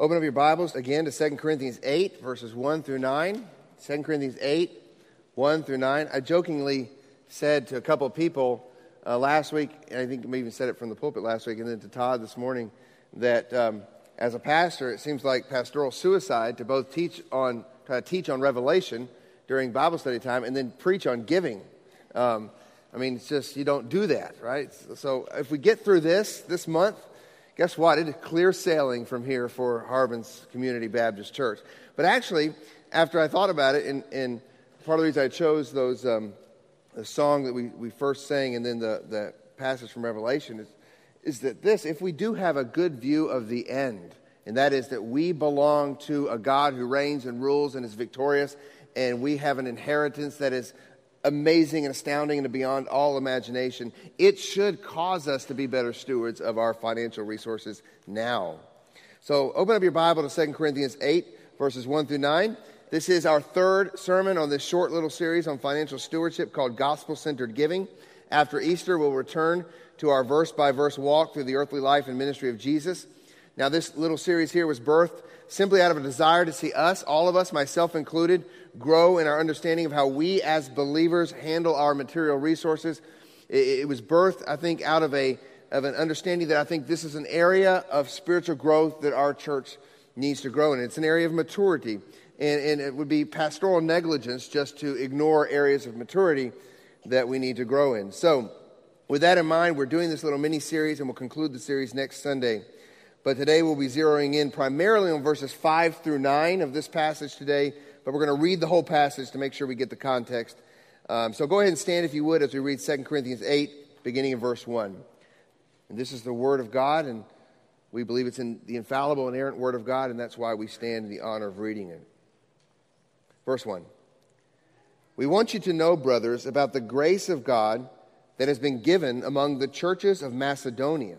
Open up your Bibles again to 2 Corinthians 8, verses 1 through 9. 2 Corinthians 8, 1 through 9. I jokingly said to a couple of people uh, last week, and I think we even said it from the pulpit last week, and then to Todd this morning, that um, as a pastor, it seems like pastoral suicide to both teach on, to teach on Revelation during Bible study time and then preach on giving. Um, I mean, it's just, you don't do that, right? So if we get through this, this month, guess what? It is clear sailing from here for Harbin's Community Baptist Church. But actually, after I thought about it, and, and part of the reason I chose those, um, the song that we, we first sang and then the, the passage from Revelation is, is that this, if we do have a good view of the end, and that is that we belong to a God who reigns and rules and is victorious, and we have an inheritance that is amazing and astounding and beyond all imagination, it should cause us to be better stewards of our financial resources now. So open up your Bible to 2 Corinthians 8, verses 1 through 9. This is our third sermon on this short little series on financial stewardship called Gospel Centered Giving. After Easter, we'll return to our verse by verse walk through the earthly life and ministry of Jesus. Now, this little series here was birthed simply out of a desire to see us, all of us, myself included, grow in our understanding of how we as believers handle our material resources. It, was birthed, I think, out of, a, of an understanding that I think this is an area of spiritual growth that our church needs to grow in. It's an area of maturity. And, and it would be pastoral negligence just to ignore areas of maturity that we need to grow in. So, with that in mind, we're doing this little mini series and we'll conclude the series next Sunday. But today we'll be zeroing in primarily on verses 5 through 9 of this passage today. But we're going to read the whole passage to make sure we get the context. Um, so go ahead and stand if you would as we read 2 Corinthians 8, beginning in verse 1. And this is the Word of God, and we believe it's in the infallible, inerrant Word of God, and that's why we stand in the honor of reading it. Verse 1. We want you to know, brothers, about the grace of God that has been given among the churches of Macedonia.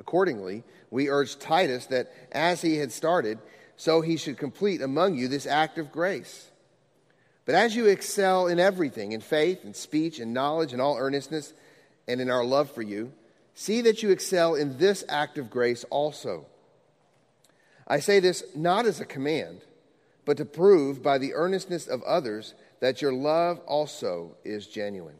Accordingly, we urge Titus that as he had started, so he should complete among you this act of grace. But as you excel in everything, in faith and speech and knowledge and all earnestness, and in our love for you, see that you excel in this act of grace also. I say this not as a command, but to prove by the earnestness of others that your love also is genuine.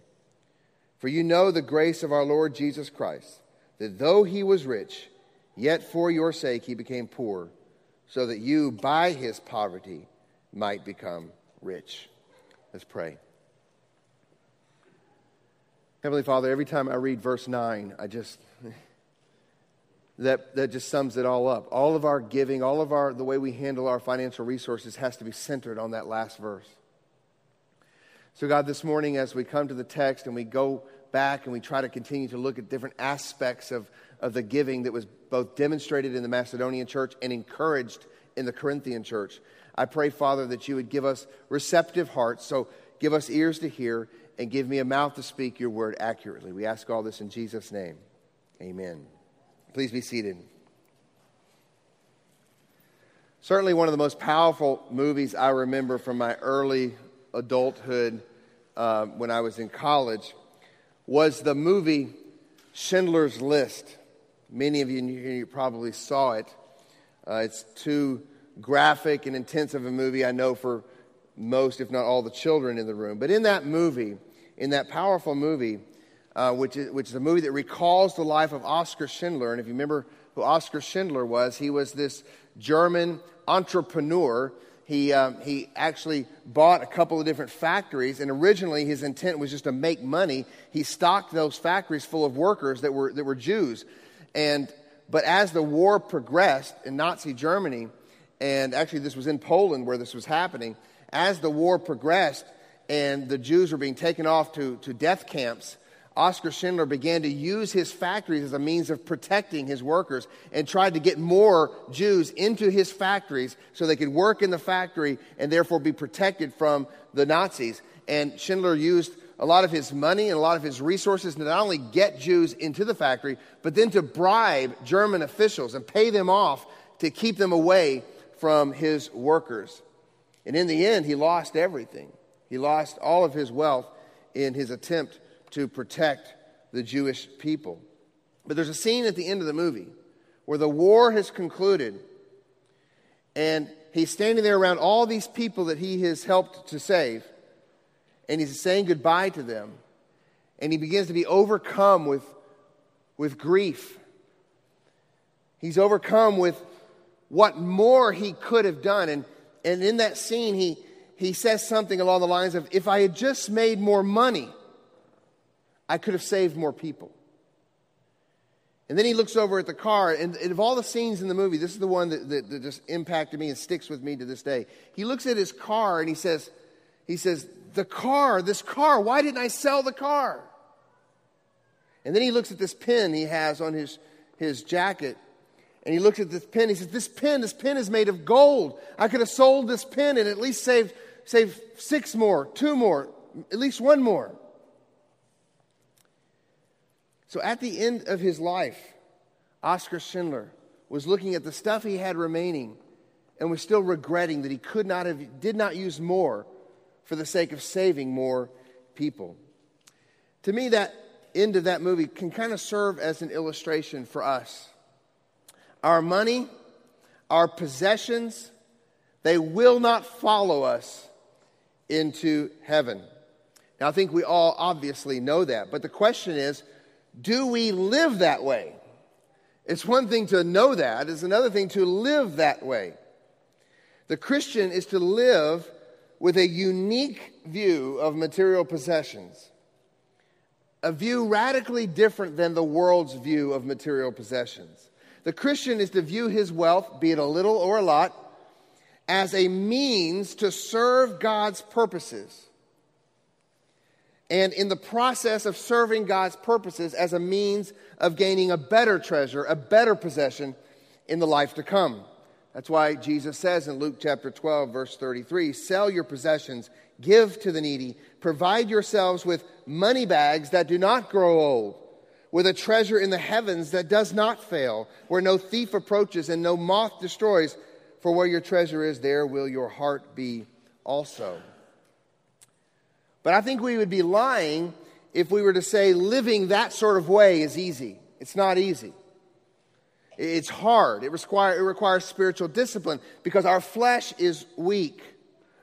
For you know the grace of our Lord Jesus Christ that though he was rich, yet for your sake he became poor, so that you by his poverty might become rich. Let's pray. Heavenly Father, every time I read verse 9, I just that that just sums it all up. All of our giving, all of our the way we handle our financial resources has to be centered on that last verse. So God, this morning as we come to the text and we go back and we try to continue to look at different aspects of, of the giving that was both demonstrated in the Macedonian church and encouraged in the Corinthian church. I pray, Father, that you would give us receptive hearts. So give us ears to hear and give me a mouth to speak your word accurately. We ask all this in Jesus' name. Amen. Please be seated. Certainly, one of the most powerful movies I remember from my early adulthood uh, when I was in college was the movie Schindler's List. Many of you, you probably saw it. Uh, it's too graphic and intense of a movie, I know, for most, if not all, the children in the room. But in that movie, in that powerful movie, uh, which, is, which is a movie that recalls the life of Oskar Schindler, and if you remember who Oskar Schindler was, he was this German entrepreneur he, um, he actually bought a couple of different factories, and originally his intent was just to make money. He stocked those factories full of workers that were, that were Jews. And, but as the war progressed in Nazi Germany, and actually this was in Poland where this was happening, as the war progressed and the Jews were being taken off to, to death camps, Oskar Schindler began to use his factories as a means of protecting his workers and tried to get more Jews into his factories so they could work in the factory and therefore be protected from the Nazis. And Schindler used a lot of his money and a lot of his resources to not only get Jews into the factory, but then to bribe German officials and pay them off to keep them away from his workers. And in the end, he lost everything. He lost all of his wealth in his attempt to protect the Jewish people. But there's a scene at the end of the movie where the war has concluded and he's standing there around all these people that he has helped to save and he's saying goodbye to them and he begins to be overcome with, with grief. He's overcome with what more he could have done. And, and in that scene, he, he says something along the lines of, If I had just made more money, I could have saved more people. And then he looks over at the car, and, of all the scenes in the movie, this is the one that, that, that, just impacted me and sticks with me to this day. He looks at his car and he says, he says, the car, this car, why didn't I sell the car? And then he looks at this pen he has on his, his jacket, and he looks at this pen. He says, This pen, this pen is made of gold. I could have sold this pen and at least saved, saved six more, two more, at least one more. So at the end of his life, Oskar Schindler was looking at the stuff he had remaining and was still regretting that he could not have, did not use more for the sake of saving more people. To me, that end of that movie can kind of serve as an illustration for us. Our money, our possessions, they will not follow us into heaven. Now, I think we all obviously know that, but the question is do we live that way? It's one thing to know that, it's another thing to live that way. The Christian is to live with a unique view of material possessions, a view radically different than the world's view of material possessions. The Christian is to view his wealth, be it a little or a lot, as a means to serve God's purposes and in the process of serving God's purposes as a means of gaining a better treasure, a better possession in the life to come. That's why Jesus says in Luke chapter 12, verse 33 sell your possessions, give to the needy, provide yourselves with money bags that do not grow old, with a treasure in the heavens that does not fail, where no thief approaches and no moth destroys. For where your treasure is, there will your heart be also. But I think we would be lying if we were to say living that sort of way is easy. It's not easy. It's hard. It, require, it requires spiritual discipline because our flesh is weak.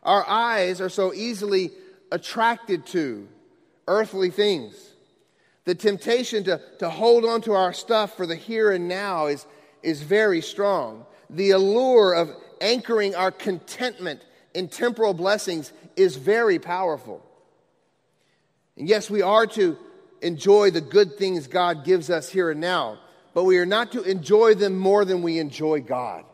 Our eyes are so easily attracted to earthly things. The temptation to, to hold on to our stuff for the here and now is, is very strong. The allure of anchoring our contentment in temporal blessings is very powerful. And yes, we are to enjoy the good things God gives us here and now, but we are not to enjoy them more than we enjoy God.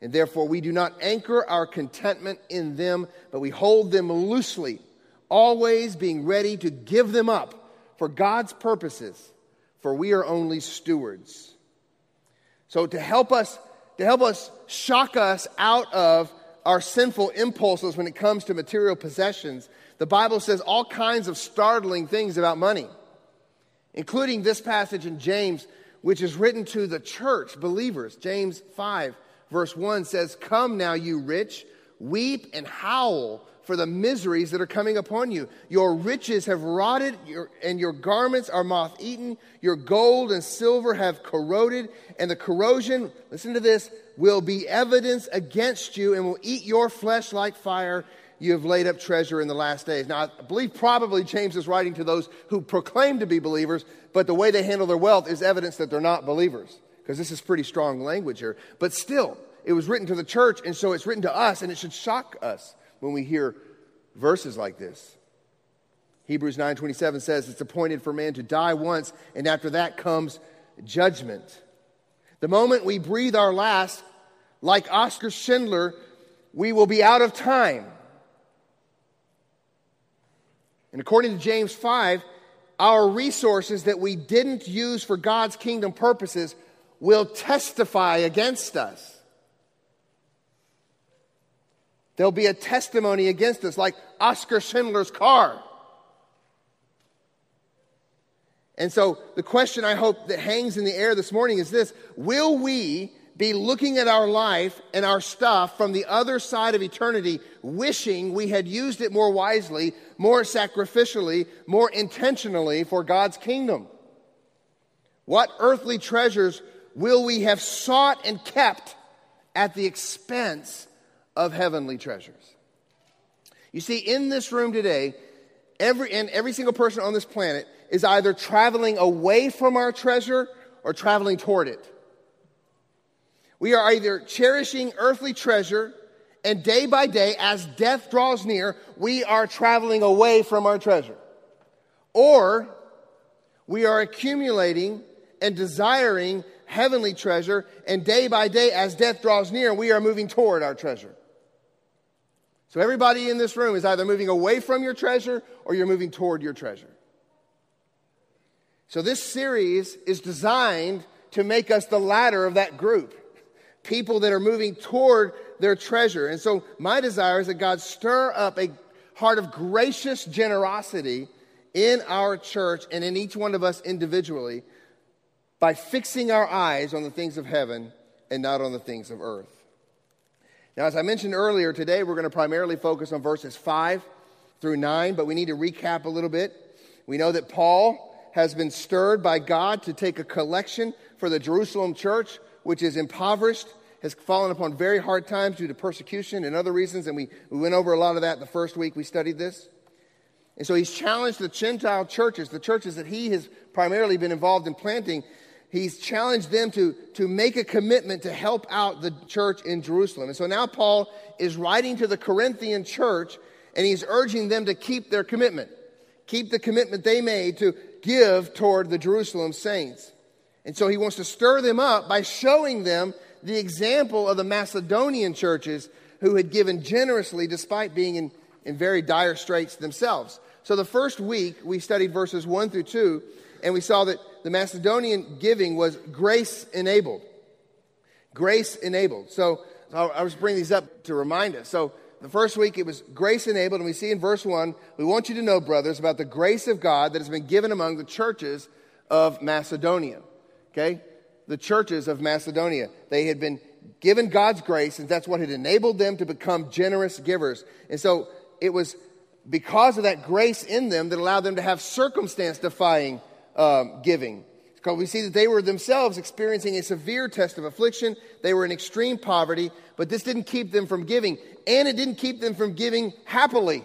And therefore, we do not anchor our contentment in them, but we hold them loosely, always being ready to give them up for God's purposes, for we are only stewards. So, to help us, to help us shock us out of our sinful impulses when it comes to material possessions, the Bible says all kinds of startling things about money, including this passage in James, which is written to the church believers. James 5, verse 1 says, Come now, you rich, weep and howl for the miseries that are coming upon you. Your riches have rotted, your, and your garments are moth eaten. Your gold and silver have corroded, and the corrosion, listen to this, will be evidence against you and will eat your flesh like fire you have laid up treasure in the last days. Now, I believe probably James is writing to those who proclaim to be believers, but the way they handle their wealth is evidence that they're not believers, because this is pretty strong language here. But still, it was written to the church, and so it's written to us, and it should shock us when we hear verses like this. Hebrews 9:27 says it's appointed for man to die once and after that comes judgment. The moment we breathe our last like Oskar Schindler we will be out of time. And according to James 5, our resources that we didn't use for God's kingdom purposes will testify against us. There'll be a testimony against us, like Oskar Schindler's car. And so, the question I hope that hangs in the air this morning is this Will we be looking at our life and our stuff from the other side of eternity, wishing we had used it more wisely, more sacrificially, more intentionally for God's kingdom? What earthly treasures will we have sought and kept at the expense of heavenly treasures? You see, in this room today, every, and every single person on this planet is either traveling away from our treasure or traveling toward it. We are either cherishing earthly treasure, and day by day, as death draws near, we are traveling away from our treasure. Or we are accumulating and desiring heavenly treasure, and day by day, as death draws near, we are moving toward our treasure. So everybody in this room is either moving away from your treasure or you're moving toward your treasure. So this series is designed to make us the latter of that group people that are moving toward their treasure. And so, my desire is that God stir up a heart of gracious generosity in our church and in each one of us individually by fixing our eyes on the things of heaven and not on the things of earth. Now, as I mentioned earlier, today we're going to primarily focus on verses 5 through 9, but we need to recap a little bit. We know that Paul has been stirred by God to take a collection for the Jerusalem church which is impoverished, has fallen upon very hard times due to persecution and other reasons. And we, we went over a lot of that the first week we studied this. And so he's challenged the Gentile churches, the churches that he has primarily been involved in planting. He's challenged them to, to make a commitment to help out the church in Jerusalem. And so now Paul is writing to the Corinthian church and he's urging them to keep their commitment, keep the commitment they made to give toward the Jerusalem saints. And so he wants to stir them up by showing them the example of the Macedonian churches who had given generously despite being in, in very dire straits themselves. So the first week we studied verses 1 through 2, and we saw that the Macedonian giving was grace enabled. Grace enabled. So I was bringing these up to remind us. So the first week it was grace enabled, and we see in verse 1 we want you to know, brothers, about the grace of God that has been given among the churches of Macedonia. Okay? The churches of Macedonia. They had been given God's grace, and that's what had enabled them to become generous givers. And so it was because of that grace in them that allowed them to have circumstance defying um, giving. Because we see that they were themselves experiencing a severe test of affliction. They were in extreme poverty, but this didn't keep them from giving. And it didn't keep them from giving happily.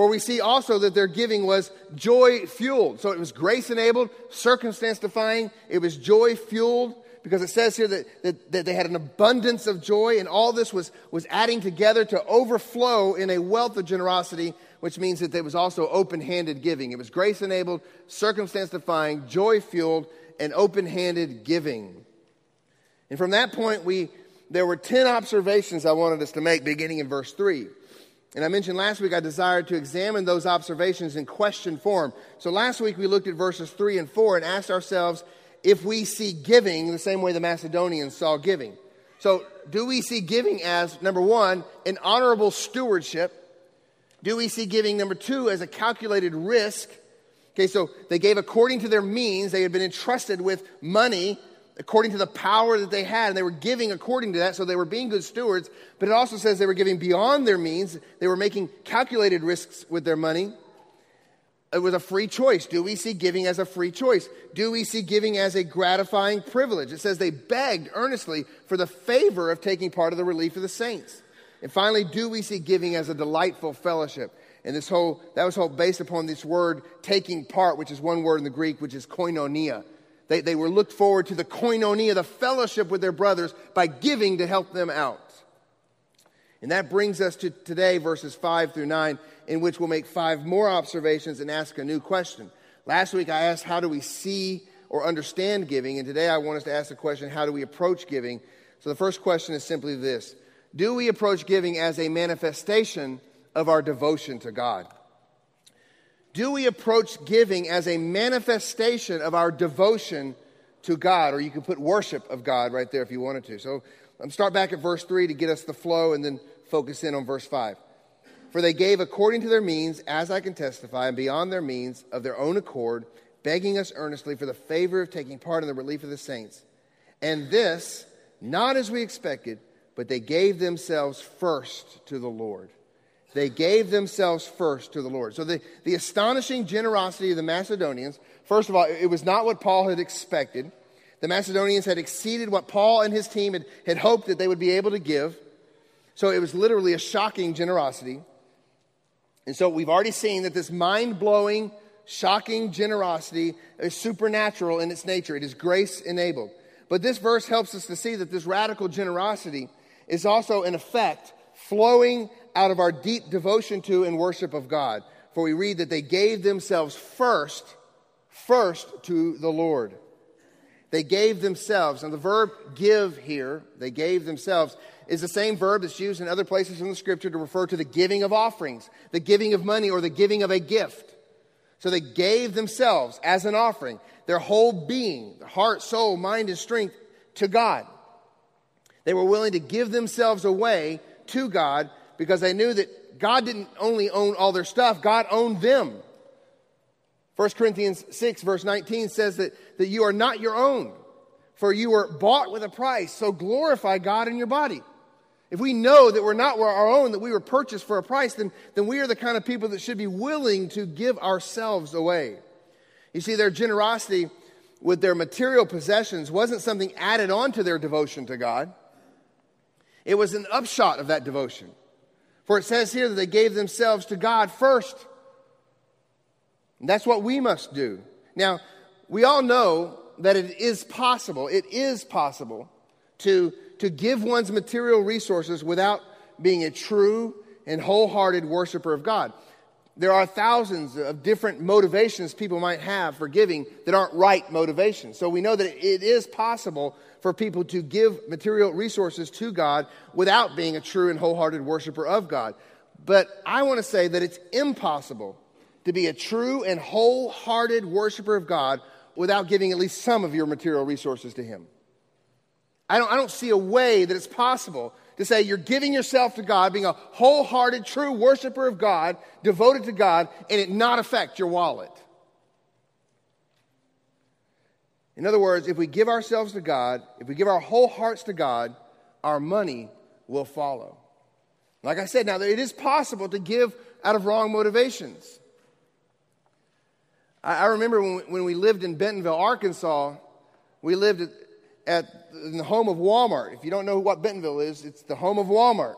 For we see also that their giving was joy fueled. So it was grace enabled, circumstance defying. It was joy fueled because it says here that, that, that, they had an abundance of joy, and all this was, was adding together to overflow in a wealth of generosity, which means that it was also open handed giving. It was grace enabled, circumstance defying, joy fueled, and open handed giving. And from that point, we, there were 10 observations I wanted us to make beginning in verse 3. And I mentioned last week I desired to examine those observations in question form. So last week we looked at verses 3 and 4 and asked ourselves if we see giving the same way the Macedonians saw giving. So, do we see giving as, number one, an honorable stewardship? Do we see giving, number two, as a calculated risk? Okay, so they gave according to their means. They had been entrusted with money according to the power that they had, and they were giving according to that, so they were being good stewards. But it also says they were giving beyond their means, they were making calculated risks with their money. It was a free choice. Do we see giving as a free choice? Do we see giving as a gratifying privilege? It says they begged earnestly for the favor of taking part of the relief of the saints. And finally, do we see giving as a delightful fellowship? And this whole, that was all based upon this word taking part, which is one word in the Greek, which is koinonia. They, they were looked forward to the koinonia, the fellowship with their brothers, by giving to help them out. And that brings us to today, verses 5 through 9, in which we'll make five more observations and ask a new question. Last week I asked, How do we see or understand giving? And today I want us to ask the question, How do we approach giving? So the first question is simply this Do we approach giving as a manifestation of our devotion to God? Do we approach giving as a manifestation of our devotion to God? Or you could put worship of God right there if you wanted to. So let's start back at verse 3 to get us the flow and then focus in on verse 5. For they gave according to their means, as I can testify, and beyond their means of their own accord, begging us earnestly for the favor of taking part in the relief of the saints. And this, not as we expected, but they gave themselves first to the Lord. They gave themselves first to the Lord. So the, the astonishing generosity of the Macedonians, first of all, it was not what Paul had expected. The Macedonians had exceeded what Paul and his team had, had hoped that they would be able to give. So it was literally a shocking generosity. And so we've already seen that this mind blowing, shocking generosity is supernatural in its nature, it is grace enabled. But this verse helps us to see that this radical generosity is also, in effect, flowing out of our deep devotion to and worship of God. For we read that they gave themselves first, first to the Lord. They gave themselves. And the verb give here, they gave themselves, is the same verb that's used in other places in the scripture to refer to the giving of offerings, the giving of money, or the giving of a gift. So they gave themselves as an offering, their whole being, heart, soul, mind, and strength to God. They were willing to give themselves away to God because they knew that God didn't only own all their stuff, God owned them. 1 Corinthians 6, verse 19 says that, that you are not your own, for you were bought with a price, so glorify God in your body. If we know that we're not our own, that we were purchased for a price, then, then we are the kind of people that should be willing to give ourselves away. You see, their generosity with their material possessions wasn't something added on to their devotion to God, it was an upshot of that devotion. For it says here that they gave themselves to God first. And that's what we must do. Now, we all know that it is possible, it is possible to, to give one's material resources without being a true and wholehearted worshiper of God. There are thousands of different motivations people might have for giving that aren't right motivations. So we know that it is possible for people to give material resources to God without being a true and wholehearted worshiper of God. But I want to say that it's impossible to be a true and wholehearted worshiper of God without giving at least some of your material resources to Him. I don't, I don't see a way that it's possible to say you're giving yourself to God, being a wholehearted, true worshiper of God, devoted to God, and it not affect your wallet. In other words, if we give ourselves to God, if we give our whole hearts to God, our money will follow. Like I said, now it is possible to give out of wrong motivations. I, remember when, when we lived in Bentonville, Arkansas, we lived at, at in the home of Walmart. If you don't know what Bentonville is, it's the home of Walmart.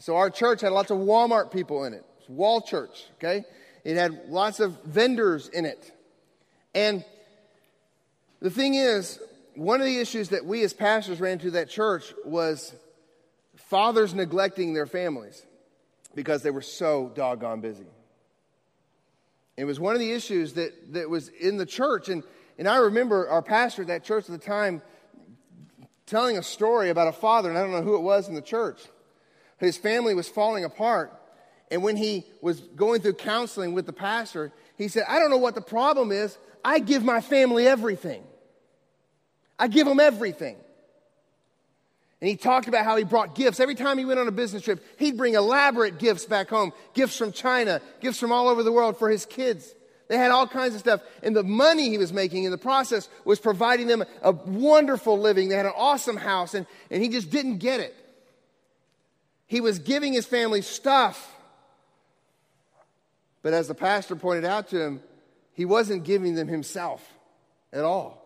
so our church had lots of Walmart people in it. It's Wall Church, okay? It had lots of vendors in it. And the thing is, one of the issues that we as pastors ran into that church was fathers neglecting their families because they were so doggone busy. It was one of the issues that, that was in the church. And, and I remember our pastor at that church at the time telling a story about a father, and I don't know who it was in the church. His family was falling apart. And when he was going through counseling with the pastor, he said, I don't know what the problem is. I give my family everything. I give them everything. And he talked about how he brought gifts. Every time he went on a business trip, he'd bring elaborate gifts back home gifts from China, gifts from all over the world for his kids. They had all kinds of stuff. And the money he was making in the process was providing them a wonderful living. They had an awesome house, and, and he just didn't get it. He was giving his family stuff. But as the pastor pointed out to him, he wasn't giving them himself at all.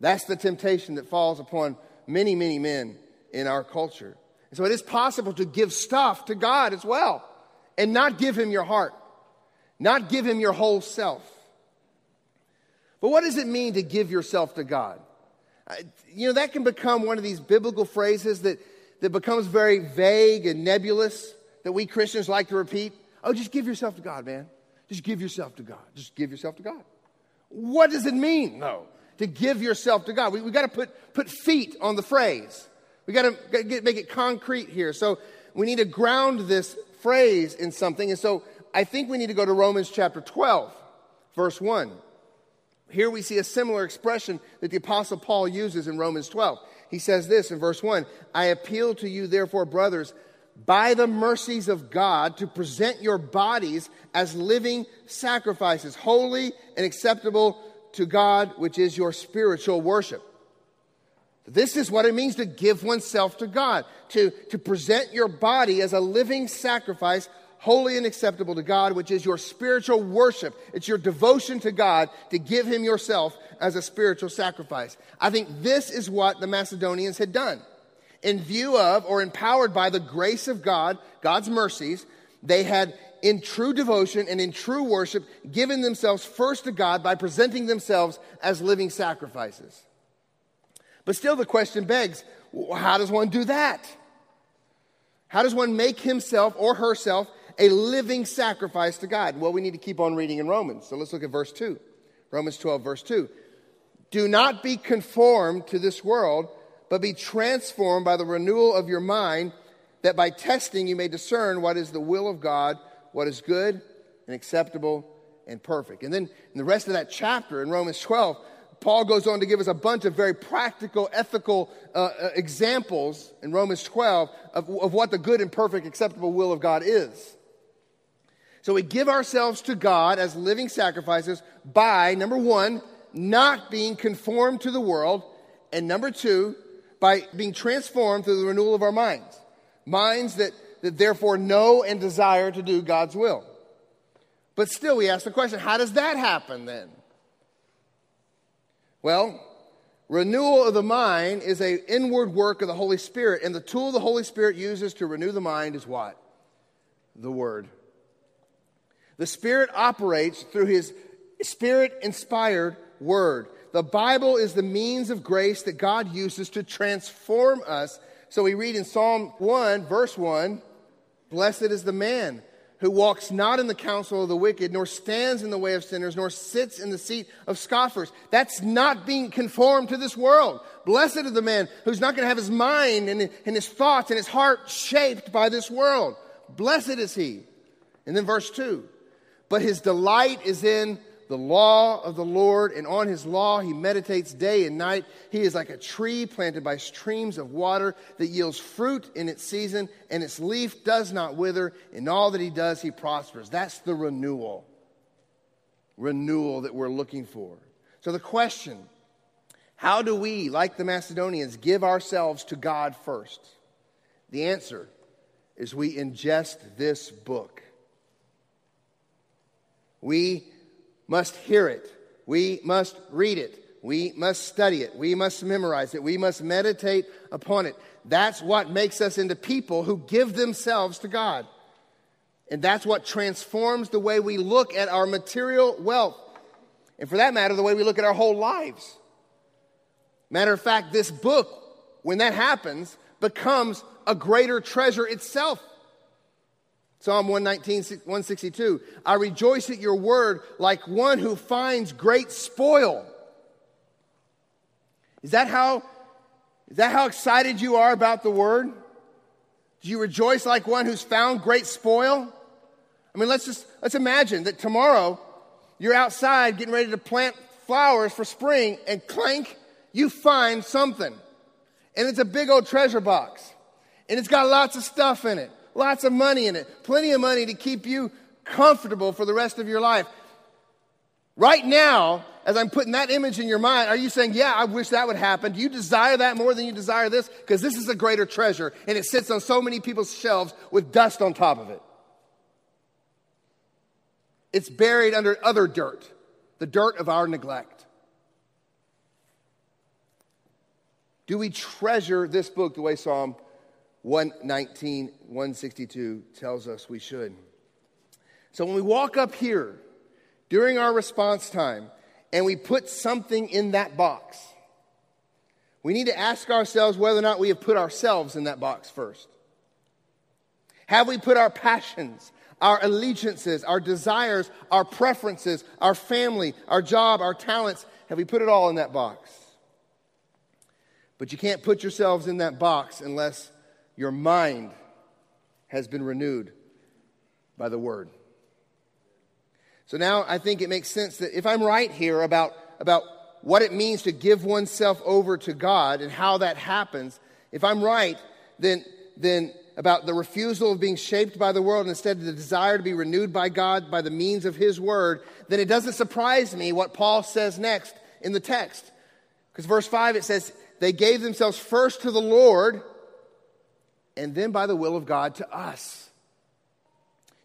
That's the temptation that falls upon many, many men in our culture. And so it is possible to give stuff to God as well and not give him your heart, not give him your whole self. But what does it mean to give yourself to God? You know, that can become one of these biblical phrases that, that becomes very vague and nebulous that we Christians like to repeat. Oh, just give yourself to God, man. Just give yourself to God. Just give yourself to God. What does it mean, though, to give yourself to God? We, we got to put, put feet on the phrase. We got to make it concrete here. So we need to ground this phrase in something. And so I think we need to go to Romans chapter 12, verse 1. Here we see a similar expression that the Apostle Paul uses in Romans 12. He says this in verse 1 I appeal to you, therefore, brothers, by the mercies of God, to present your bodies as living sacrifices, holy and acceptable to God, which is your spiritual worship. This is what it means to give oneself to God, to, to present your body as a living sacrifice, holy and acceptable to God, which is your spiritual worship. It's your devotion to God to give Him yourself as a spiritual sacrifice. I think this is what the Macedonians had done. In view of or empowered by the grace of God, God's mercies, they had in true devotion and in true worship given themselves first to God by presenting themselves as living sacrifices. But still, the question begs how does one do that? How does one make himself or herself a living sacrifice to God? Well, we need to keep on reading in Romans. So let's look at verse 2. Romans 12, verse 2. Do not be conformed to this world, but be transformed by the renewal of your mind, that by testing you may discern what is the will of God, what is good and acceptable and perfect. And then in the rest of that chapter in Romans 12, Paul goes on to give us a bunch of very practical, ethical uh, uh, examples in Romans 12 of, of what the good and perfect, acceptable will of God is. So we give ourselves to God as living sacrifices by, number one, not being conformed to the world, and number two, by being transformed through the renewal of our minds. Minds that, that therefore know and desire to do God's will. But still, we ask the question how does that happen then? Well, renewal of the mind is an inward work of the Holy Spirit, and the tool the Holy Spirit uses to renew the mind is what? The Word. The Spirit operates through His Spirit inspired Word. The Bible is the means of grace that God uses to transform us. So we read in Psalm 1, verse 1 Blessed is the man who walks not in the counsel of the wicked, nor stands in the way of sinners, nor sits in the seat of scoffers. That's not being conformed to this world. Blessed is the man who's not going to have his mind and, and his thoughts and his heart shaped by this world. Blessed is he. And then verse 2 But his delight is in the law of the Lord, and on his law he meditates day and night. He is like a tree planted by streams of water that yields fruit in its season, and its leaf does not wither. In all that he does, he prospers. That's the renewal. Renewal that we're looking for. So the question how do we, like the Macedonians, give ourselves to God first? The answer is we ingest this book. We must hear it. We must read it. We must study it. We must memorize it. We must meditate upon it. That's what makes us into people who give themselves to God. And that's what transforms the way we look at our material wealth. And for that matter, the way we look at our whole lives. Matter of fact, this book, when that happens, becomes a greater treasure itself. Psalm 119, 162. I rejoice at your word like one who finds great spoil. Is that how, is that how excited you are about the word? Do you rejoice like one who's found great spoil? I mean, let's just, let's imagine that tomorrow you're outside getting ready to plant flowers for spring and clank, you find something. And it's a big old treasure box. And it's got lots of stuff in it lots of money in it, plenty of money to keep you comfortable for the rest of your life. Right now, as I'm putting that image in your mind, are you saying, Yeah, I wish that would happen? Do you desire that more than you desire this? Because this is a greater treasure and it sits on so many people's shelves with dust on top of it. It's buried under other dirt, the dirt of our neglect. Do we treasure this book the way Psalm 119, 162 tells us we should. So when we walk up here during our response time and we put something in that box, we need to ask ourselves whether or not we have put ourselves in that box first. Have we put our passions, our allegiances, our desires, our preferences, our family, our job, our talents, have we put it all in that box? But you can't put yourselves in that box unless your mind has been renewed by the word. So now I think it makes sense that if I'm right here about, about what it means to give oneself over to God and how that happens, if I'm right, then, then about the refusal of being shaped by the world and instead of the desire to be renewed by God by the means of His Word, then it doesn't surprise me what Paul says next in the text. Because verse 5 it says, They gave themselves first to the Lord and then by the will of God to us.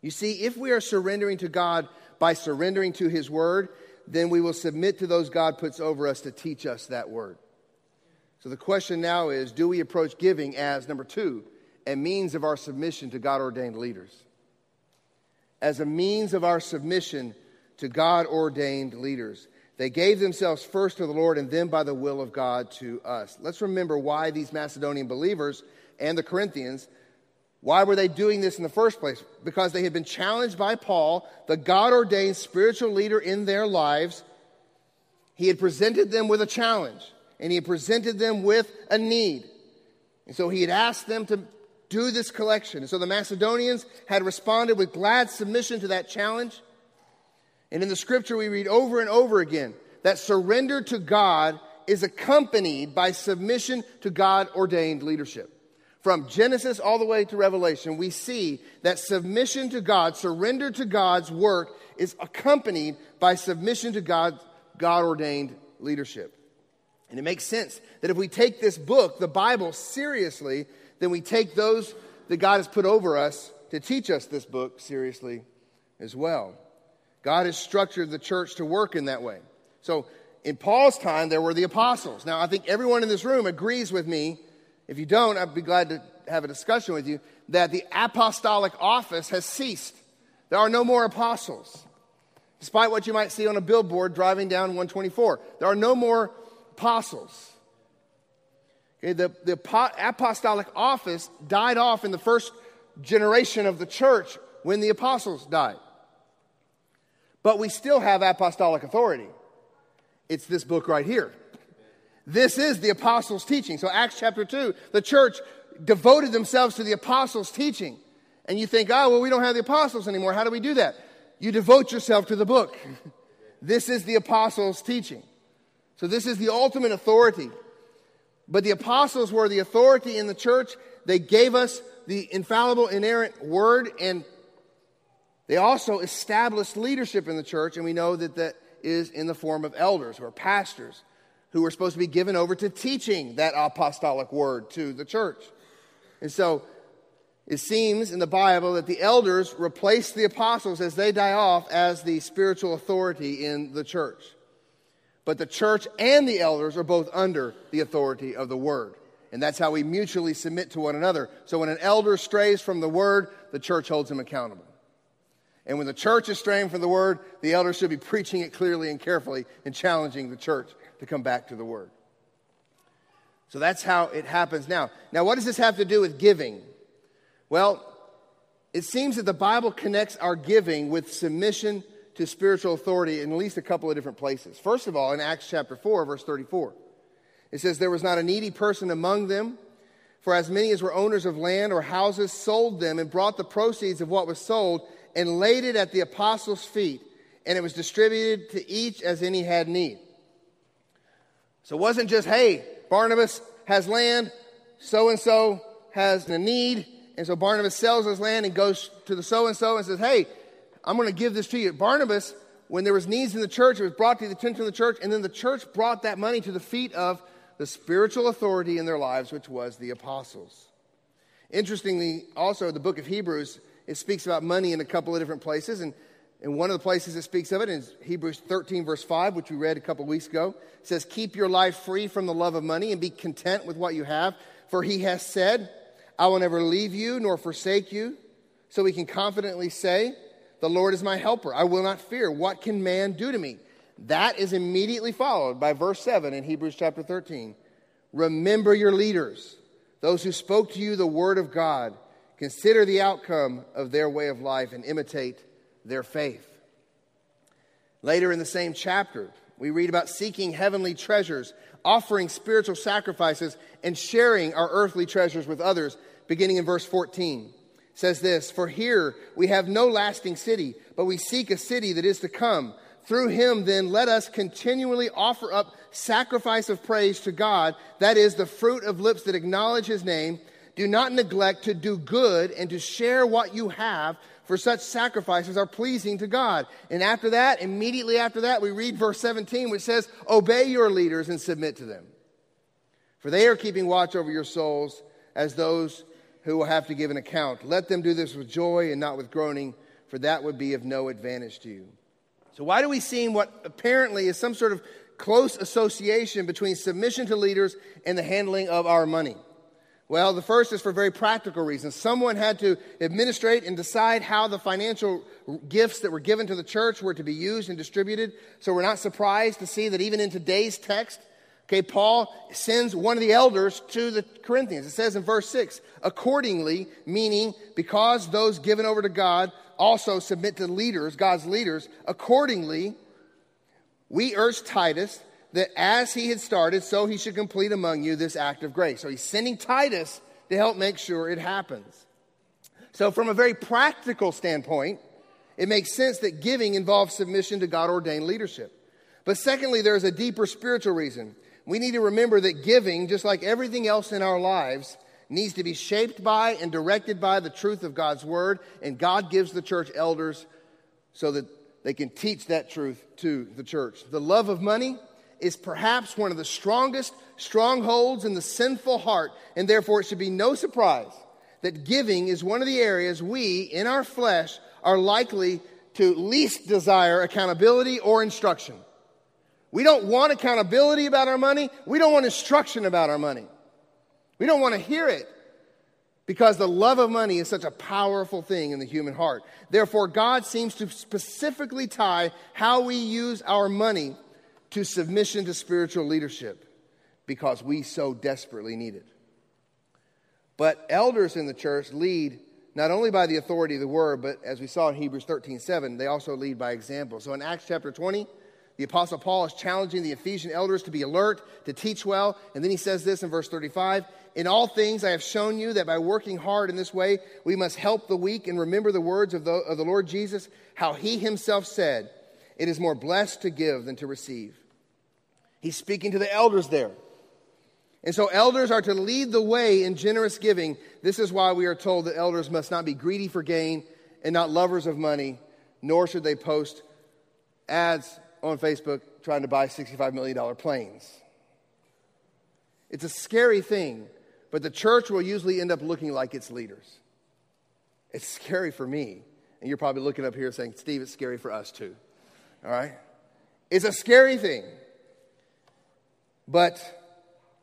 You see, if we are surrendering to God by surrendering to His Word, then we will submit to those God puts over us to teach us that Word. So the question now is do we approach giving as, number two, a means of our submission to God ordained leaders? As a means of our submission to God ordained leaders. They gave themselves first to the Lord and then by the will of God to us. Let's remember why these Macedonian believers and the Corinthians why were they doing this in the first place? Because they had been challenged by Paul, the God ordained spiritual leader in their lives. He had presented them with a challenge, and he had presented them with a need. And so he had asked them to do this collection. And so the Macedonians had responded with glad submission to that challenge. And in the scripture, we read over and over again that surrender to God is accompanied by submission to God ordained leadership. From Genesis all the way to Revelation, we see that submission to God, surrender to God's work, is accompanied by submission to God, God ordained leadership. And it makes sense that if we take this book, the Bible, seriously, then we take those that God has put over us to teach us this book seriously as well. God has structured the church to work in that way. So in Paul's time, there were the apostles. Now, I think everyone in this room agrees with me if you don't, I'd be glad to have a discussion with you that the apostolic office has ceased. There are no more apostles. Despite what you might see on a billboard driving down 124, there are no more apostles. Okay, the, the apostolic office died off in the first generation of the church when the apostles died. But we still have apostolic authority. It's this book right here. This is the apostles' teaching. So, Acts chapter 2, the church devoted themselves to the apostles' teaching. And you think, oh, well, we don't have the apostles anymore. How do we do that? You devote yourself to the book. this is the apostles' teaching. So, this is the ultimate authority. But the apostles were the authority in the church. They gave us the infallible, inerrant word, and they also established leadership in the church. And we know that that is in the form of elders or pastors who were supposed to be given over to teaching that apostolic word to the church. And so it seems in the Bible that the elders replace the apostles as they die off as the spiritual authority in the church. But the church and the elders are both under the authority of the word. And that's how we mutually submit to one another. So when an elder strays from the word, the church holds him accountable. And when the church is straying from the word, the elders should be preaching it clearly and carefully and challenging the church to come back to the Word. So that's how it happens now. Now, what does this have to do with giving? Well, it seems that the Bible connects our giving with submission to spiritual authority in at least a couple of different places. First of all, in Acts chapter 4, verse 34, it says, There was not a needy person among them, for as many as were owners of land or houses sold them and brought the proceeds of what was sold and laid it at the apostles' feet, and it was distributed to each as any had need. So it wasn't just, hey, Barnabas has land, so and so has a need, and so Barnabas sells his land and goes to the so and so and says, hey, I'm going to give this to you. Barnabas, when there was needs in the church, it was brought to the attention of the church, and then the church brought that money to the feet of the spiritual authority in their lives, which was the apostles. Interestingly, also, the book of Hebrews, it speaks about money in a couple of different places, and and one of the places it speaks of it is Hebrews 13, verse 5, which we read a couple weeks ago. It says, Keep your life free from the love of money and be content with what you have. For he has said, I will never leave you nor forsake you. So we can confidently say, The Lord is my helper. I will not fear. What can man do to me? That is immediately followed by verse 7 in Hebrews chapter 13. Remember your leaders, those who spoke to you the word of God. Consider the outcome of their way of life and imitate their faith. Later in the same chapter, we read about seeking heavenly treasures, offering spiritual sacrifices, and sharing our earthly treasures with others, beginning in verse 14. says this For here we have no lasting city, but we seek a city that is to come. Through him, then, let us continually offer up sacrifice of praise to God, that is, the fruit of lips that acknowledge his name. Do not neglect to do good and to share what you have, for such sacrifices are pleasing to God. And after that, immediately after that, we read verse 17, which says, Obey your leaders and submit to them. For they are keeping watch over your souls as those who will have to give an account. Let them do this with joy and not with groaning, for that would be of no advantage to you. So, why do we see what apparently is some sort of close association between submission to leaders and the handling of our money? Well, the first is for very practical reasons. Someone had to administrate and decide how the financial gifts that were given to the church were to be used and distributed. So we're not surprised to see that even in today's text, Okay, Paul sends one of the elders to the Corinthians. It says in verse 6, accordingly, meaning because those given over to God also submit to leaders, God's leaders, accordingly, we urge Titus that as he had started, so he should complete among you this act of grace. So he's sending Titus to help make sure it happens. So, from a very practical standpoint, it makes sense that giving involves submission to God ordained leadership. But secondly, there's a deeper spiritual reason we need to remember that giving, just like everything else in our lives, needs to be shaped by and directed by the truth of God's word. And God gives the church elders so that they can teach that truth to the church. The love of money is perhaps one of the strongest strongholds in the sinful heart, and therefore it should be no surprise that giving is one of the areas we, in our flesh, are likely to least desire accountability or instruction. We don't want accountability about our money. We don't want instruction about our money. We don't want to hear it because the love of money is such a powerful thing in the human heart. Therefore, God seems to specifically tie how we use our money to submission to spiritual leadership because we so desperately need it. But elders in the church lead not only by the authority of the word, but as we saw in Hebrews 13 7, they also lead by example. So in Acts chapter 20, the Apostle Paul is challenging the Ephesian elders to be alert, to teach well. And then he says this in verse 35 In all things I have shown you that by working hard in this way, we must help the weak and remember the words of the, of the Lord Jesus, how he himself said, It is more blessed to give than to receive. He's speaking to the elders there. And so, elders are to lead the way in generous giving. This is why we are told that elders must not be greedy for gain and not lovers of money, nor should they post ads on Facebook trying to buy $65 million planes. It's a scary thing, but the church will usually end up looking like its leaders. It's scary for me. And you're probably looking up here saying, Steve, it's scary for us too. All right? It's a scary thing. But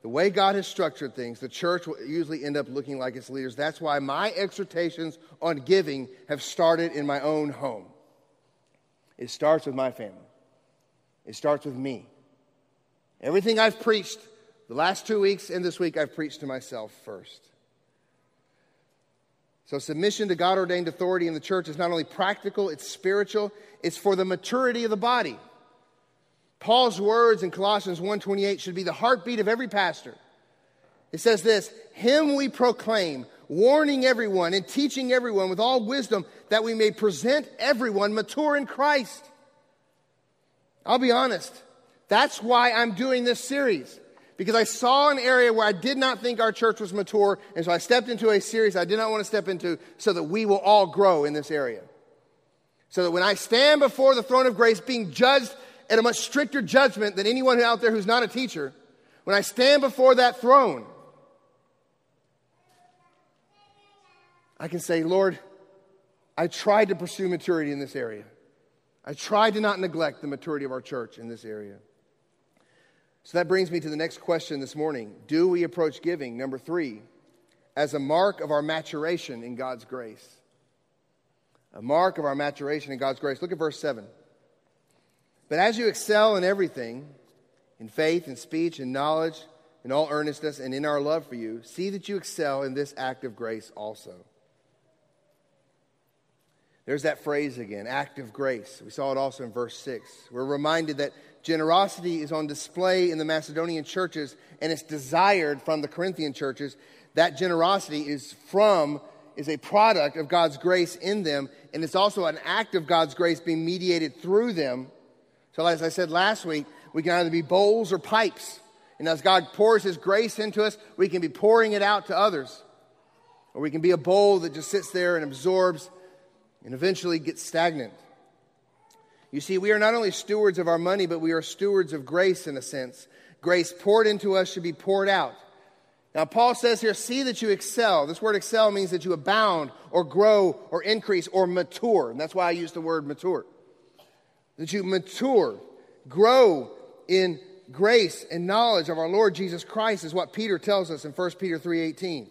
the way God has structured things, the church will usually end up looking like its leaders. That's why my exhortations on giving have started in my own home. It starts with my family. It starts with me. Everything I've preached the last two weeks and this week, I've preached to myself first. So, submission to God ordained authority in the church is not only practical, it's spiritual, it's for the maturity of the body. Paul's words in Colossians 1:28 should be the heartbeat of every pastor. It says this, "Him we proclaim, warning everyone and teaching everyone with all wisdom that we may present everyone mature in Christ." I'll be honest. That's why I'm doing this series. Because I saw an area where I did not think our church was mature, and so I stepped into a series I did not want to step into so that we will all grow in this area. So that when I stand before the throne of grace being judged at a much stricter judgment than anyone out there who's not a teacher, when I stand before that throne, I can say, Lord, I tried to pursue maturity in this area. I tried to not neglect the maturity of our church in this area. So that brings me to the next question this morning Do we approach giving, number three, as a mark of our maturation in God's grace? A mark of our maturation in God's grace. Look at verse 7. But as you excel in everything, in faith and speech and knowledge, in all earnestness, and in our love for you, see that you excel in this act of grace also. There's that phrase again, act of grace. We saw it also in verse 6. We're reminded that generosity is on display in the Macedonian churches and it's desired from the Corinthian churches. That generosity is from is a product of God's grace in them, and it's also an act of God's grace being mediated through them. So, as I said last week, we can either be bowls or pipes. And as God pours His grace into us, we can be pouring it out to others. Or we can be a bowl that just sits there and absorbs and eventually gets stagnant. You see, we are not only stewards of our money, but we are stewards of grace in a sense. Grace poured into us should be poured out. Now, Paul says here, see that you excel. This word excel means that you abound or grow or increase or mature. And that's why I use the word mature. That you mature, grow in grace and knowledge of our Lord Jesus Christ is what Peter tells us in 1 Peter 3:18.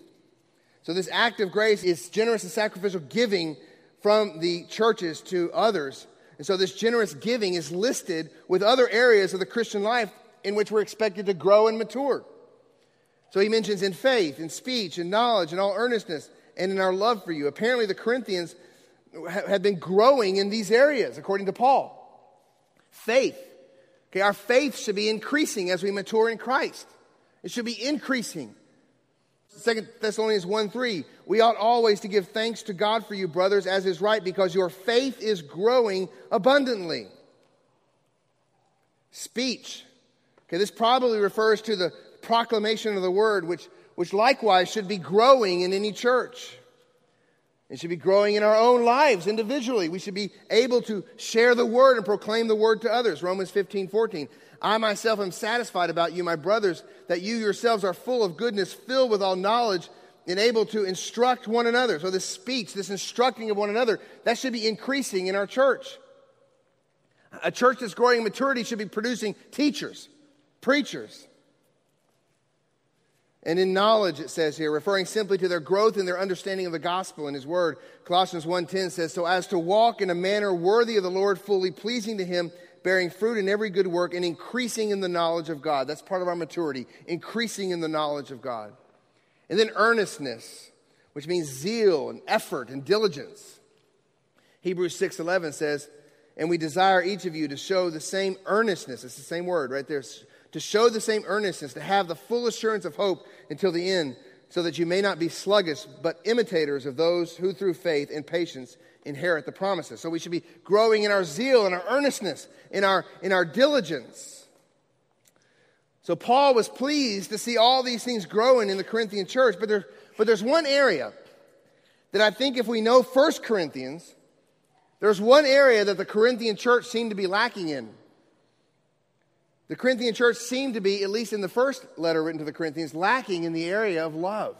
So this act of grace is generous and sacrificial giving from the churches to others. And so this generous giving is listed with other areas of the Christian life in which we're expected to grow and mature. So he mentions in faith, in speech, in knowledge, in all earnestness, and in our love for you. Apparently, the Corinthians have been growing in these areas, according to Paul. Faith. Okay, our faith should be increasing as we mature in Christ. It should be increasing. Second Thessalonians 1 3, we ought always to give thanks to God for you, brothers, as is right, because your faith is growing abundantly. Speech. Okay, this probably refers to the proclamation of the word, which, which likewise should be growing in any church. It should be growing in our own lives individually. We should be able to share the word and proclaim the word to others. Romans 15, 14. I myself am satisfied about you, my brothers, that you yourselves are full of goodness, filled with all knowledge, and able to instruct one another. So, this speech, this instructing of one another, that should be increasing in our church. A church that's growing in maturity should be producing teachers, preachers, and in knowledge it says here referring simply to their growth in their understanding of the gospel and his word. Colossians 1.10 says so as to walk in a manner worthy of the lord fully pleasing to him bearing fruit in every good work and increasing in the knowledge of god. That's part of our maturity increasing in the knowledge of god. And then earnestness which means zeal and effort and diligence. Hebrews 6.11 says and we desire each of you to show the same earnestness. It's the same word right there to show the same earnestness, to have the full assurance of hope until the end, so that you may not be sluggish, but imitators of those who through faith and patience inherit the promises. So we should be growing in our zeal and our earnestness, in our, in our diligence. So Paul was pleased to see all these things growing in the Corinthian church, but, there, but there's one area that I think if we know First Corinthians, there's one area that the Corinthian church seemed to be lacking in. The Corinthian church seemed to be, at least in the first letter written to the Corinthians, lacking in the area of love.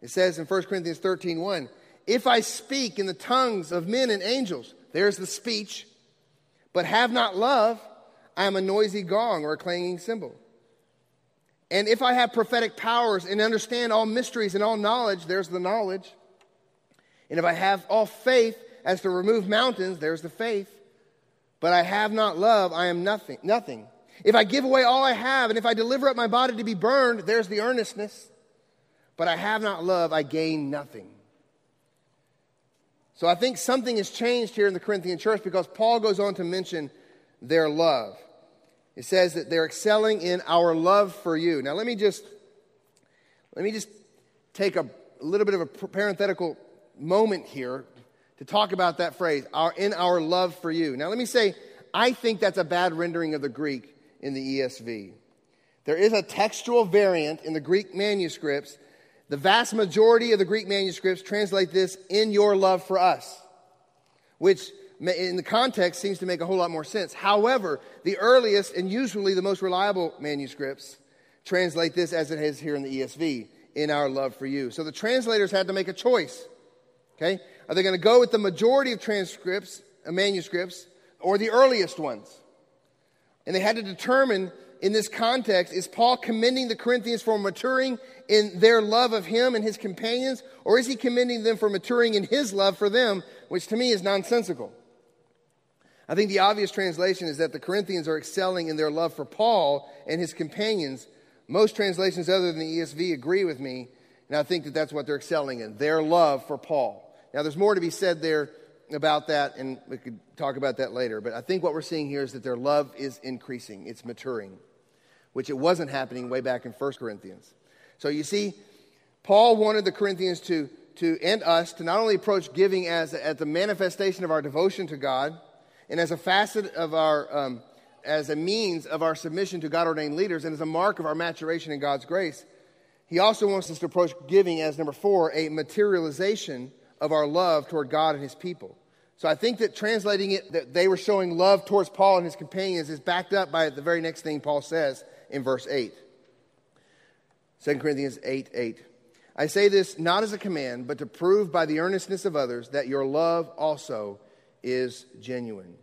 It says in 1 Corinthians 13 1, if I speak in the tongues of men and angels, there's the speech, but have not love, I am a noisy gong or a clanging cymbal. And if I have prophetic powers and understand all mysteries and all knowledge, there's the knowledge. And if I have all faith as to remove mountains, there's the faith but I have not love, I am nothing. Nothing. If I give away all I have, and if I deliver up my body to be burned, there's the earnestness. But I have not love, I gain nothing. So I think something has changed here in the Corinthian church because Paul goes on to mention their love. It says that they're excelling in our love for you. Now let me just let me just take a, a little bit of a parenthetical moment here to talk about that phrase, our, in our love for you. Now, let me say, I think that's a bad rendering of the Greek in the ESV. There is a textual variant in the Greek manuscripts. The vast majority of the Greek manuscripts translate this in your love for us, which in the context seems to make a whole lot more sense. However, the earliest and usually the most reliable manuscripts translate this as it is here in the ESV, in our love for you. So the translators had to make a choice. Okay? Are they going to go with the majority of transcripts, uh, manuscripts, or the earliest ones? And they had to determine in this context is Paul commending the Corinthians for maturing in their love of him and his companions, or is he commending them for maturing in his love for them, which to me is nonsensical? I think the obvious translation is that the Corinthians are excelling in their love for Paul and his companions. Most translations other than the ESV agree with me, and I think that that's what they're excelling in their love for Paul. Now, there's more to be said there about that, and we could talk about that later. But I think what we're seeing here is that their love is increasing, it's maturing, which it wasn't happening way back in 1 Corinthians. So you see, Paul wanted the Corinthians to, to and us to not only approach giving as, as the manifestation of our devotion to God and as a facet of our, um, as a means of our submission to God ordained leaders and as a mark of our maturation in God's grace, he also wants us to approach giving as number four, a materialization of our love toward God and his people. So I think that translating it, that they were showing love towards Paul and his companions, is backed up by the very next thing Paul says in verse 8. 2 Corinthians 8 8. I say this not as a command, but to prove by the earnestness of others that your love also is genuine.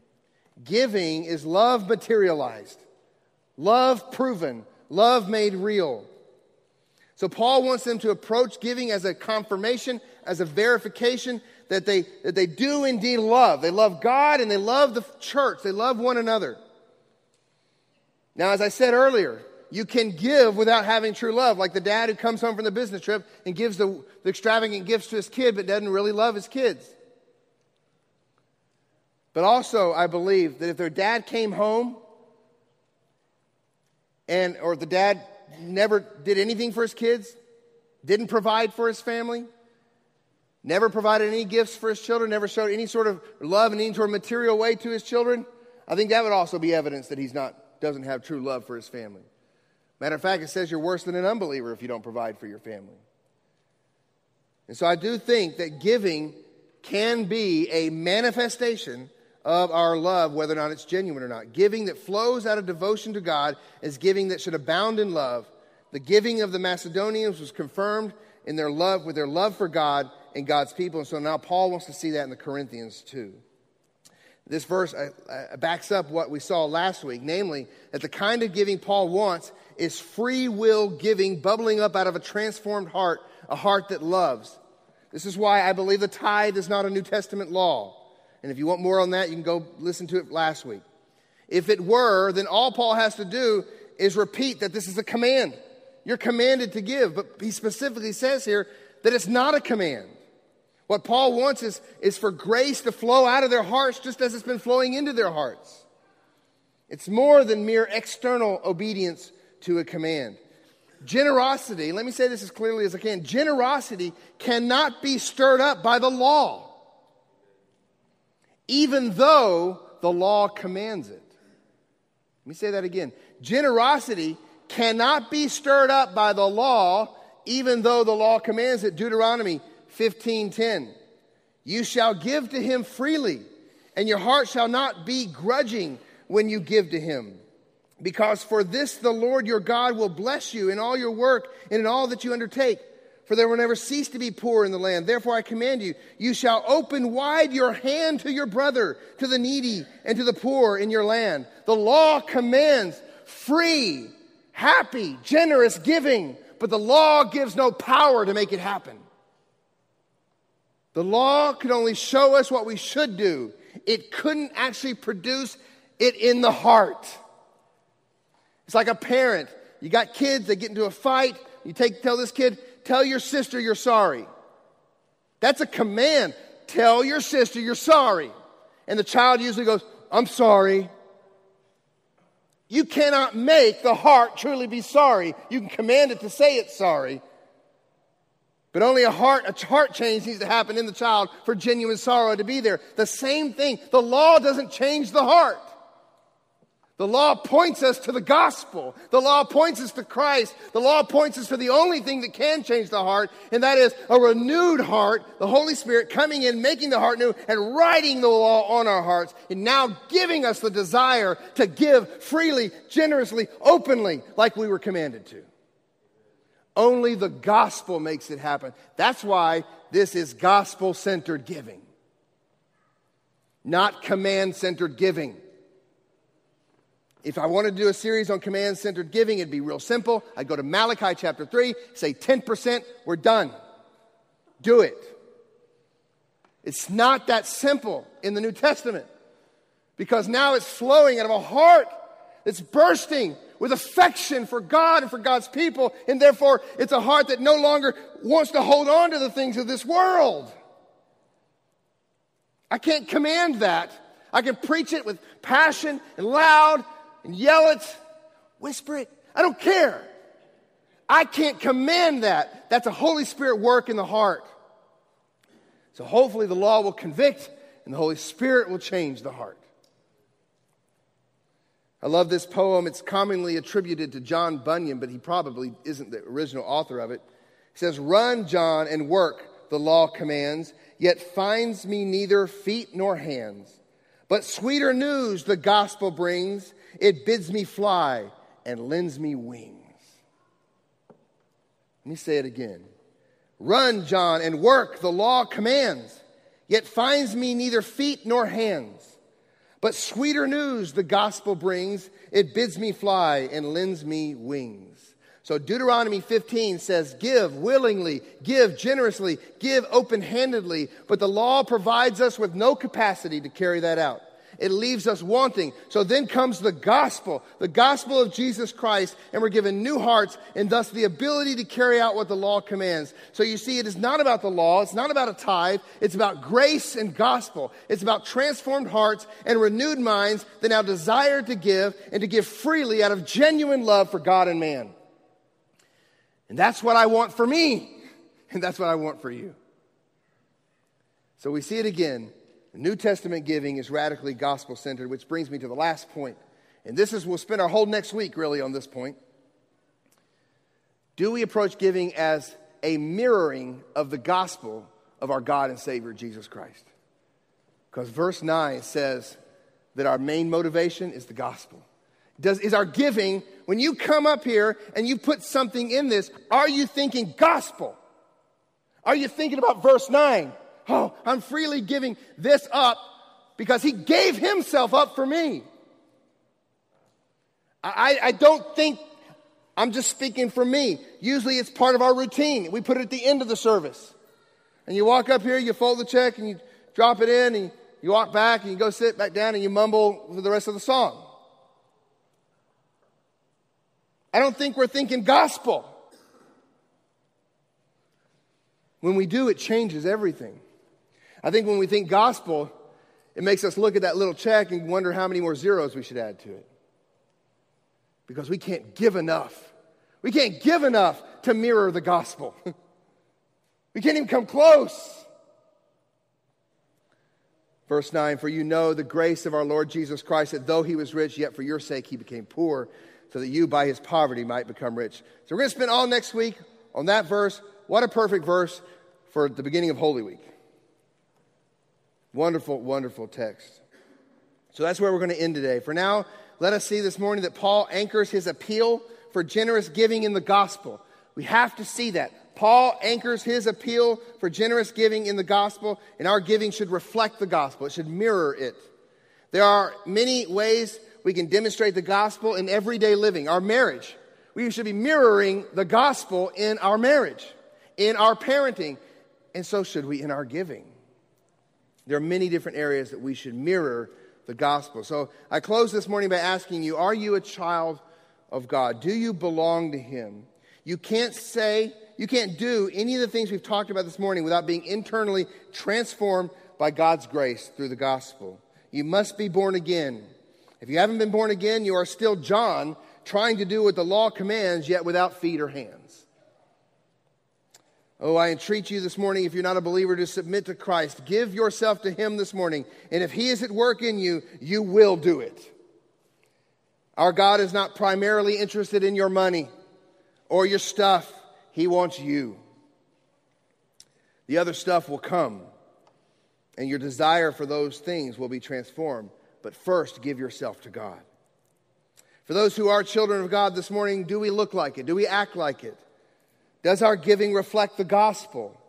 Giving is love materialized, love proven, love made real. So Paul wants them to approach giving as a confirmation, as a verification that they, that they do indeed love. They love God and they love the church. They love one another. Now, as I said earlier, you can give without having true love, like the dad who comes home from the business trip and gives the, the extravagant gifts to his kid but doesn't really love his kids. But also, I believe that if their dad came home and or the dad never did anything for his kids, didn't provide for his family, never provided any gifts for his children, never showed any sort of love in any sort of material way to his children, I think that would also be evidence that he's not doesn't have true love for his family. Matter of fact, it says you're worse than an unbeliever if you don't provide for your family. And so I do think that giving can be a manifestation of our love, whether or not it's genuine or not. Giving that flows out of devotion to God is giving that should abound in love. The giving of the Macedonians was confirmed in their love with their love for God and God's people. And so now Paul wants to see that in the Corinthians too. This verse uh, uh, backs up what we saw last week, namely that the kind of giving Paul wants is free will giving bubbling up out of a transformed heart, a heart that loves. This is why I believe the tithe is not a New Testament law. And if you want more on that, you can go listen to it last week. If it were, then all Paul has to do is repeat that this is a command. You're commanded to give, but he specifically says here that it's not a command. What Paul wants is, is for grace to flow out of their hearts just as it's been flowing into their hearts. It's more than mere external obedience to a command. Generosity, let me say this as clearly as I can generosity cannot be stirred up by the law, even though the law commands it. Let me say that again. Generosity cannot be stirred up by the law, even though the law commands it. Deuteronomy 15:10. You shall give to him freely, and your heart shall not be grudging when you give to him. Because for this the Lord your God will bless you in all your work and in all that you undertake. For there will never cease to be poor in the land. Therefore I command you, you shall open wide your hand to your brother, to the needy, and to the poor in your land. The law commands free, happy, generous giving, but the law gives no power to make it happen. The law could only show us what we should do, it couldn't actually produce it in the heart. It's like a parent. You got kids, they get into a fight, you take, tell this kid, tell your sister you're sorry. That's a command. Tell your sister you're sorry. And the child usually goes, I'm sorry. You cannot make the heart truly be sorry. You can command it to say it's sorry, but only a heart, a heart change needs to happen in the child for genuine sorrow to be there. The same thing. The law doesn't change the heart. The law points us to the gospel. The law points us to Christ. The law points us to the only thing that can change the heart, and that is a renewed heart, the Holy Spirit coming in, making the heart new, and writing the law on our hearts, and now giving us the desire to give freely, generously, openly, like we were commanded to. Only the gospel makes it happen. That's why this is gospel centered giving, not command centered giving. If I wanted to do a series on command centered giving, it'd be real simple. I'd go to Malachi chapter 3, say 10%, we're done. Do it. It's not that simple in the New Testament because now it's flowing out of a heart that's bursting with affection for God and for God's people, and therefore it's a heart that no longer wants to hold on to the things of this world. I can't command that. I can preach it with passion and loud and yell it, whisper it. I don't care. I can't command that. That's a Holy Spirit work in the heart. So hopefully the law will convict and the Holy Spirit will change the heart. I love this poem. It's commonly attributed to John Bunyan, but he probably isn't the original author of it. He says, Run, John, and work, the law commands, yet finds me neither feet nor hands. But sweeter news the gospel brings, it bids me fly and lends me wings. Let me say it again. Run, John, and work, the law commands, yet finds me neither feet nor hands. But sweeter news the gospel brings, it bids me fly and lends me wings. So Deuteronomy 15 says, Give willingly, give generously, give open handedly, but the law provides us with no capacity to carry that out it leaves us wanting. So then comes the gospel, the gospel of Jesus Christ, and we're given new hearts and thus the ability to carry out what the law commands. So you see, it is not about the law, it's not about a tithe, it's about grace and gospel. It's about transformed hearts and renewed minds that now desire to give and to give freely out of genuine love for God and man. And that's what I want for me, and that's what I want for you. So we see it again New Testament giving is radically gospel centered, which brings me to the last point. And this is, we'll spend our whole next week really on this point. Do we approach giving as a mirroring of the gospel of our God and Savior, Jesus Christ? Because verse 9 says that our main motivation is the gospel. Does, is our giving, when you come up here and you put something in this, are you thinking gospel? Are you thinking about verse 9? I'm freely giving this up because he gave himself up for me. I, I don't think I'm just speaking for me. Usually it's part of our routine. We put it at the end of the service. And you walk up here, you fold the check, and you drop it in, and you walk back, and you go sit back down, and you mumble for the rest of the song. I don't think we're thinking gospel. When we do, it changes everything. I think when we think gospel, it makes us look at that little check and wonder how many more zeros we should add to it. Because we can't give enough. We can't give enough to mirror the gospel. we can't even come close. Verse 9, for you know the grace of our Lord Jesus Christ, that though he was rich, yet for your sake he became poor, so that you by his poverty might become rich. So we're going to spend all next week on that verse. What a perfect verse for the beginning of Holy Week. Wonderful, wonderful text. So that's where we're going to end today. For now, let us see this morning that Paul anchors his appeal for generous giving in the gospel. We have to see that. Paul anchors his appeal for generous giving in the gospel, and our giving should reflect the gospel. It should mirror it. There are many ways we can demonstrate the gospel in everyday living. Our marriage. We should be mirroring the gospel in our marriage, in our parenting, and so should we in our giving. There are many different areas that we should mirror the gospel. So I close this morning by asking you Are you a child of God? Do you belong to Him? You can't say, you can't do any of the things we've talked about this morning without being internally transformed by God's grace through the gospel. You must be born again. If you haven't been born again, you are still John trying to do what the law commands, yet without feet or hands. Oh, I entreat you this morning, if you're not a believer, to submit to Christ. Give yourself to Him this morning. And if He is at work in you, you will do it. Our God is not primarily interested in your money or your stuff, He wants you. The other stuff will come, and your desire for those things will be transformed. But first, give yourself to God. For those who are children of God this morning, do we look like it? Do we act like it? Does our giving reflect the gospel?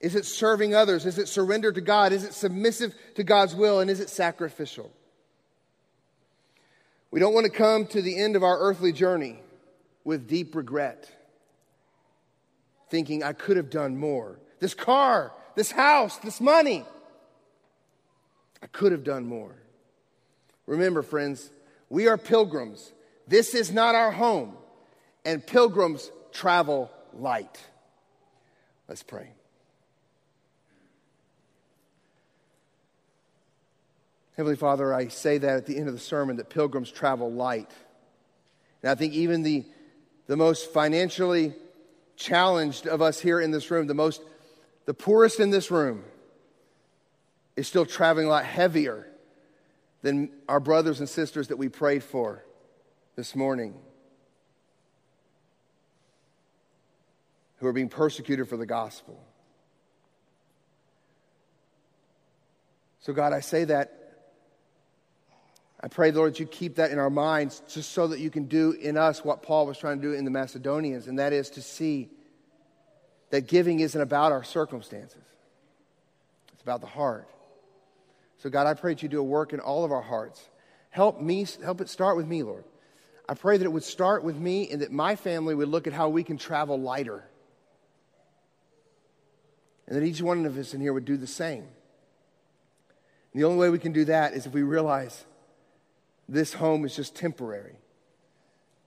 Is it serving others? Is it surrendered to God? Is it submissive to God's will? And is it sacrificial? We don't want to come to the end of our earthly journey with deep regret, thinking, I could have done more. This car, this house, this money, I could have done more. Remember, friends, we are pilgrims. This is not our home, and pilgrims travel light. Let's pray. Heavenly Father, I say that at the end of the sermon that pilgrims travel light. And I think even the the most financially challenged of us here in this room, the most the poorest in this room is still traveling a lot heavier than our brothers and sisters that we prayed for this morning who are being persecuted for the gospel. So, God, I say that. I pray, Lord, that you keep that in our minds just so that you can do in us what Paul was trying to do in the Macedonians, and that is to see that giving isn't about our circumstances, it's about the heart. So, God, I pray that you do a work in all of our hearts. Help me, help it start with me, Lord. I pray that it would start with me and that my family would look at how we can travel lighter. And that each one of us in here would do the same. And the only way we can do that is if we realize this home is just temporary.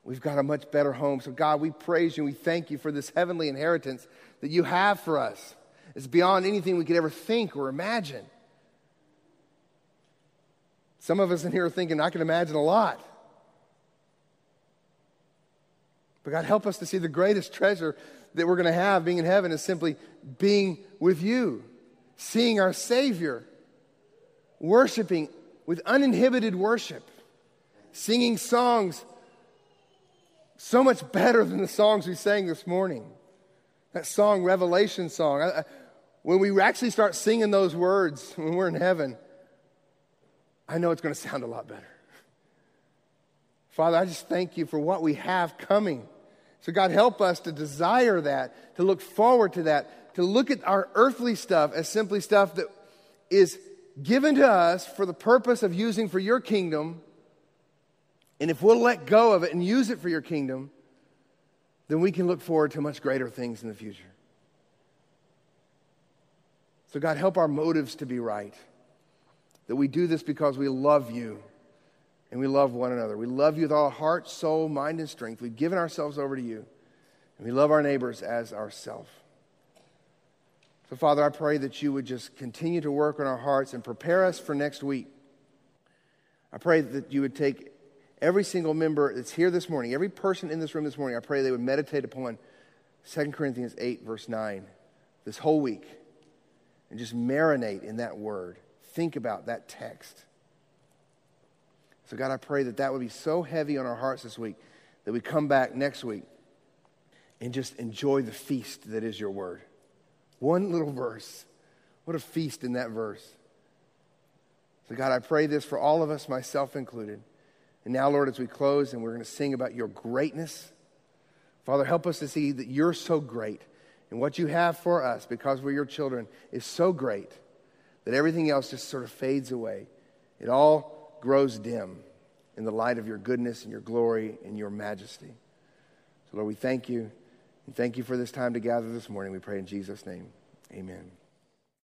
We've got a much better home. So, God, we praise you and we thank you for this heavenly inheritance that you have for us. It's beyond anything we could ever think or imagine. Some of us in here are thinking, I can imagine a lot. But God, help us to see the greatest treasure that we're going to have being in heaven is simply being with you, seeing our Savior, worshiping with uninhibited worship, singing songs so much better than the songs we sang this morning. That song, Revelation song. I, I, when we actually start singing those words when we're in heaven, I know it's going to sound a lot better. Father, I just thank you for what we have coming. So, God, help us to desire that, to look forward to that, to look at our earthly stuff as simply stuff that is given to us for the purpose of using for your kingdom. And if we'll let go of it and use it for your kingdom, then we can look forward to much greater things in the future. So, God, help our motives to be right. That we do this because we love you and we love one another. We love you with all heart, soul, mind, and strength. We've given ourselves over to you. And we love our neighbors as ourselves. So, Father, I pray that you would just continue to work on our hearts and prepare us for next week. I pray that you would take every single member that's here this morning, every person in this room this morning, I pray they would meditate upon 2 Corinthians 8, verse 9, this whole week, and just marinate in that word. Think about that text. So, God, I pray that that would be so heavy on our hearts this week that we come back next week and just enjoy the feast that is your word. One little verse. What a feast in that verse. So, God, I pray this for all of us, myself included. And now, Lord, as we close and we're going to sing about your greatness, Father, help us to see that you're so great and what you have for us because we're your children is so great that everything else just sort of fades away. It all grows dim in the light of your goodness and your glory and your majesty. So, Lord, we thank you and thank you for this time to gather this morning. We pray in Jesus' name. Amen.